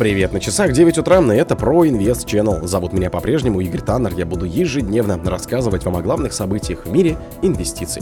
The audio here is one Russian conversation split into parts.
Привет, на часах 9 утра, и это про Инвест Channel. Зовут меня по-прежнему Игорь Таннер. Я буду ежедневно рассказывать вам о главных событиях в мире инвестиций.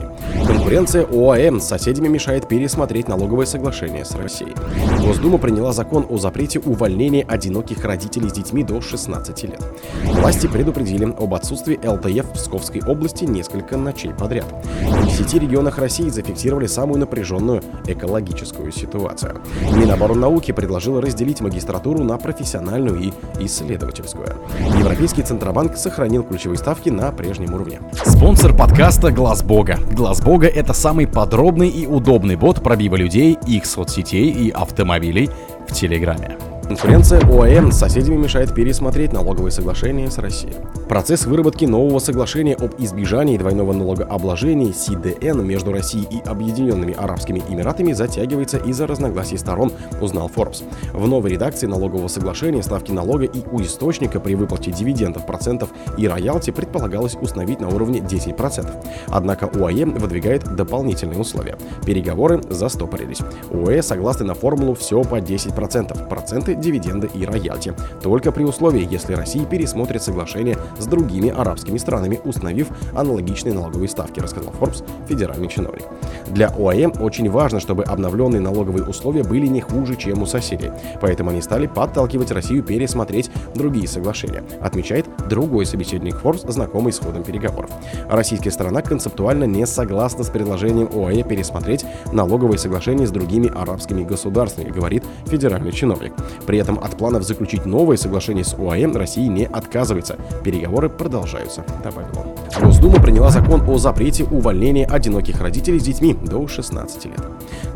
Конкуренция ОАМ с соседями мешает пересмотреть налоговое соглашение с Россией. Госдума приняла закон о запрете увольнения одиноких родителей с детьми до 16 лет. Власти предупредили об отсутствии ЛТФ в Псковской области несколько ночей подряд. В 10 регионах России зафиксировали самую напряженную экологическую ситуацию. Миноборнауки предложила разделить магистратуру на профессиональную и исследовательскую. Европейский Центробанк сохранил ключевые ставки на прежнем уровне. Спонсор подкаста Глаз Бога. Глаз Бога это самый подробный и удобный бот пробива людей, их соцсетей и автомобилей в Телеграме. Конкуренция ОАМ с соседями мешает пересмотреть налоговые соглашения с Россией. Процесс выработки нового соглашения об избежании двойного налогообложения CDN между Россией и Объединенными Арабскими Эмиратами затягивается из-за разногласий сторон, узнал Forbes. В новой редакции налогового соглашения ставки налога и у источника при выплате дивидендов, процентов и роялти предполагалось установить на уровне 10%. Однако УАЕ выдвигает дополнительные условия. Переговоры застопорились. УАЕ согласны на формулу все по 10%. Проценты дивиденды и роялти. Только при условии, если Россия пересмотрит соглашение с другими арабскими странами, установив аналогичные налоговые ставки, рассказал Forbes, федеральный чиновник. Для ОАЭ очень важно, чтобы обновленные налоговые условия были не хуже, чем у соседей. Поэтому они стали подталкивать Россию пересмотреть другие соглашения, отмечает другой собеседник Forbes, знакомый с ходом переговоров. Российская сторона концептуально не согласна с предложением ОАЭ пересмотреть налоговые соглашения с другими арабскими государствами, говорит федеральный чиновник. При этом от планов заключить новое соглашение с ОАЭ Россия не отказывается. Переговоры продолжаются, добавил он. Госдума приняла закон о запрете увольнения одиноких родителей с детьми до 16 лет.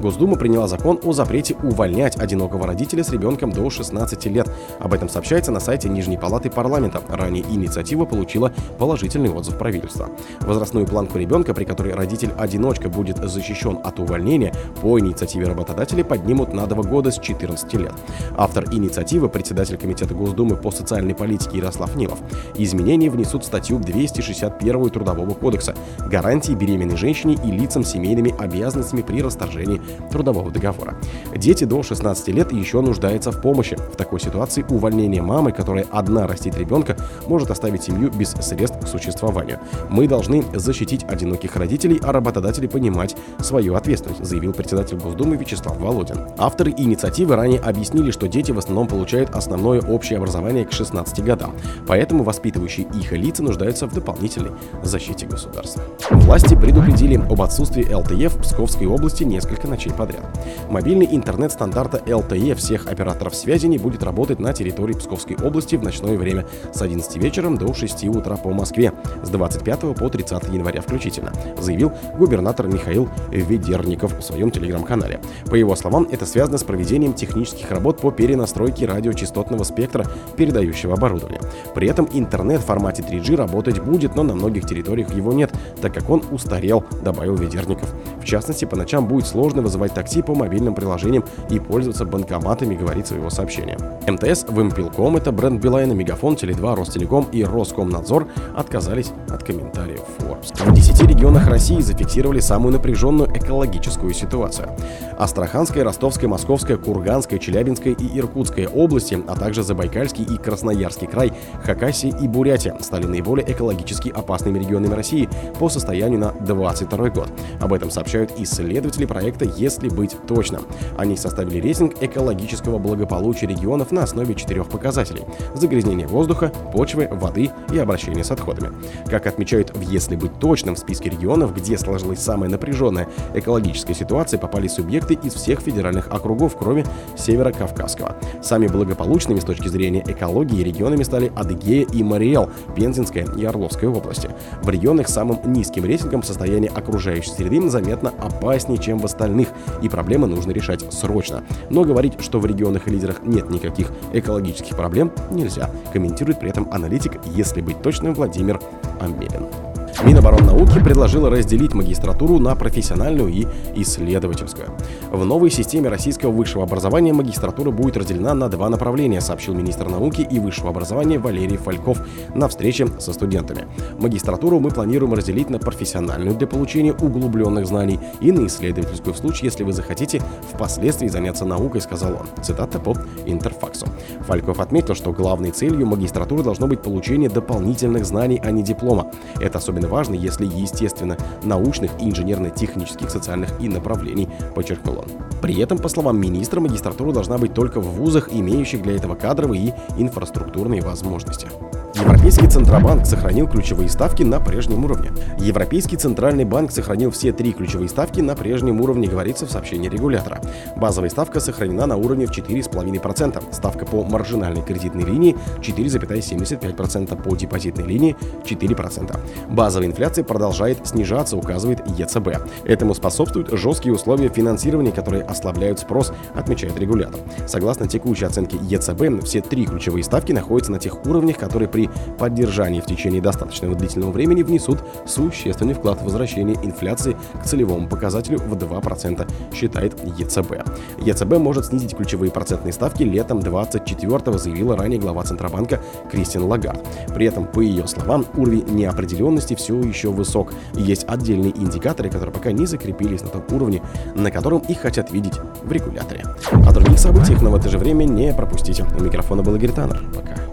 Госдума приняла закон о запрете увольнять одинокого родителя с ребенком до 16 лет. Об этом сообщается на сайте Нижней Палаты парламента. Ранее инициатива получила положительный отзыв правительства. Возрастную планку ребенка, при которой родитель-одиночка будет защищен от увольнения, по инициативе работодателей поднимут на 2 года с 14 лет. Автор инициативы, председатель Комитета Госдумы по социальной политике Ярослав Нилов. Изменения внесут статью 261 Трудового кодекса «Гарантии беременной женщине и лицам семейными обязанностями при расторжении трудового договора». Дети до 16 лет еще нуждаются в помощи. В такой ситуации увольнение мамы, которая одна растит ребенка, может оставить семью без средств к существованию. Мы должны защитить одиноких родителей, а работодатели понимать свою ответственность, заявил председатель Госдумы Вячеслав Володин. Авторы инициативы ранее объяснили, что дети в основном получают основное общее образование к 16 годам, поэтому воспитывающие их лица нуждаются в дополнительной защите государства. Власти предупредили об отсутствии LTE в Псковской области несколько ночей подряд. Мобильный интернет стандарта LTE всех операторов связи не будет работать на территории Псковской области в ночное время с 11 вечера до 6 утра по Москве с 25 по 30 января включительно, заявил губернатор Михаил Ведерников в своем телеграм-канале. По его словам, это связано с проведением технических работ по переносу настройки радиочастотного спектра передающего оборудования. При этом интернет в формате 3G работать будет, но на многих территориях его нет, так как он устарел, добавил Ведерников. В частности, по ночам будет сложно вызывать такси по мобильным приложениям и пользоваться банкоматами, говорит своего сообщения. МТС, Вимпелком, это бренд Билайна, Мегафон, Теле2, Ростелеком и Роскомнадзор отказались от комментариев Forbes. В 10 регионах России зафиксировали самую напряженную экологическую ситуацию. Астраханская, Ростовская, Московская, Курганская, Челябинская и Иркутской области, а также Забайкальский и Красноярский край, Хакасия и Бурятия стали наиболее экологически опасными регионами России по состоянию на 2022 год. Об этом сообщают исследователи проекта «Если быть точно». Они составили рейтинг экологического благополучия регионов на основе четырех показателей – загрязнение воздуха, почвы, воды и обращение с отходами. Как отмечают в «Если быть точным» в списке регионов, где сложилась самая напряженная экологическая ситуация, попали субъекты из всех федеральных округов, кроме Северо-Кавказского. Сами благополучными с точки зрения экологии регионами стали Адыгея и Мариэл, Пензенская и Орловская области. В регионах с самым низким рейтингом состояние окружающей среды заметно опаснее, чем в остальных, и проблемы нужно решать срочно. Но говорить, что в регионах и лидерах нет никаких экологических проблем, нельзя, комментирует при этом аналитик, если быть точным, Владимир Амелин. Минобороннауки предложила разделить магистратуру на профессиональную и исследовательскую. В новой системе российского высшего образования магистратура будет разделена на два направления, сообщил министр науки и высшего образования Валерий Фальков на встрече со студентами. Магистратуру мы планируем разделить на профессиональную для получения углубленных знаний и на исследовательскую в случае, если вы захотите впоследствии заняться наукой, сказал он. Цитата по Интерфаксу. Фальков отметил, что главной целью магистратуры должно быть получение дополнительных знаний, а не диплома. Это особенно важно, если, естественно, научных и инженерно-технических, социальных и направлений, подчеркнул он. При этом, по словам министра, магистратура должна быть только в вузах, имеющих для этого кадровые и инфраструктурные возможности. Европейский Центробанк сохранил ключевые ставки на прежнем уровне. Европейский Центральный банк сохранил все три ключевые ставки на прежнем уровне, говорится в сообщении регулятора. Базовая ставка сохранена на уровне в 4,5%, ставка по маржинальной кредитной линии 4,75%, по депозитной линии 4%. Базовая инфляция продолжает снижаться, указывает ЕЦБ. Этому способствуют жесткие условия финансирования, которые ослабляют спрос, отмечает регулятор. Согласно текущей оценке ЕЦБ, все три ключевые ставки находятся на тех уровнях, которые при поддержании в течение достаточного длительного времени внесут существенный вклад в возвращение инфляции к целевому показателю в 2%, считает ЕЦБ. ЕЦБ может снизить ключевые процентные ставки летом 24-го, заявила ранее глава Центробанка Кристин Лагард. При этом, по ее словам, уровень неопределенности все еще высок. Есть отдельные индикаторы, которые пока не закрепились на том уровне, на котором их хотят видеть в регуляторе. О других событиях, но в это же время не пропустите. У микрофона был Игорь Таннер. Пока.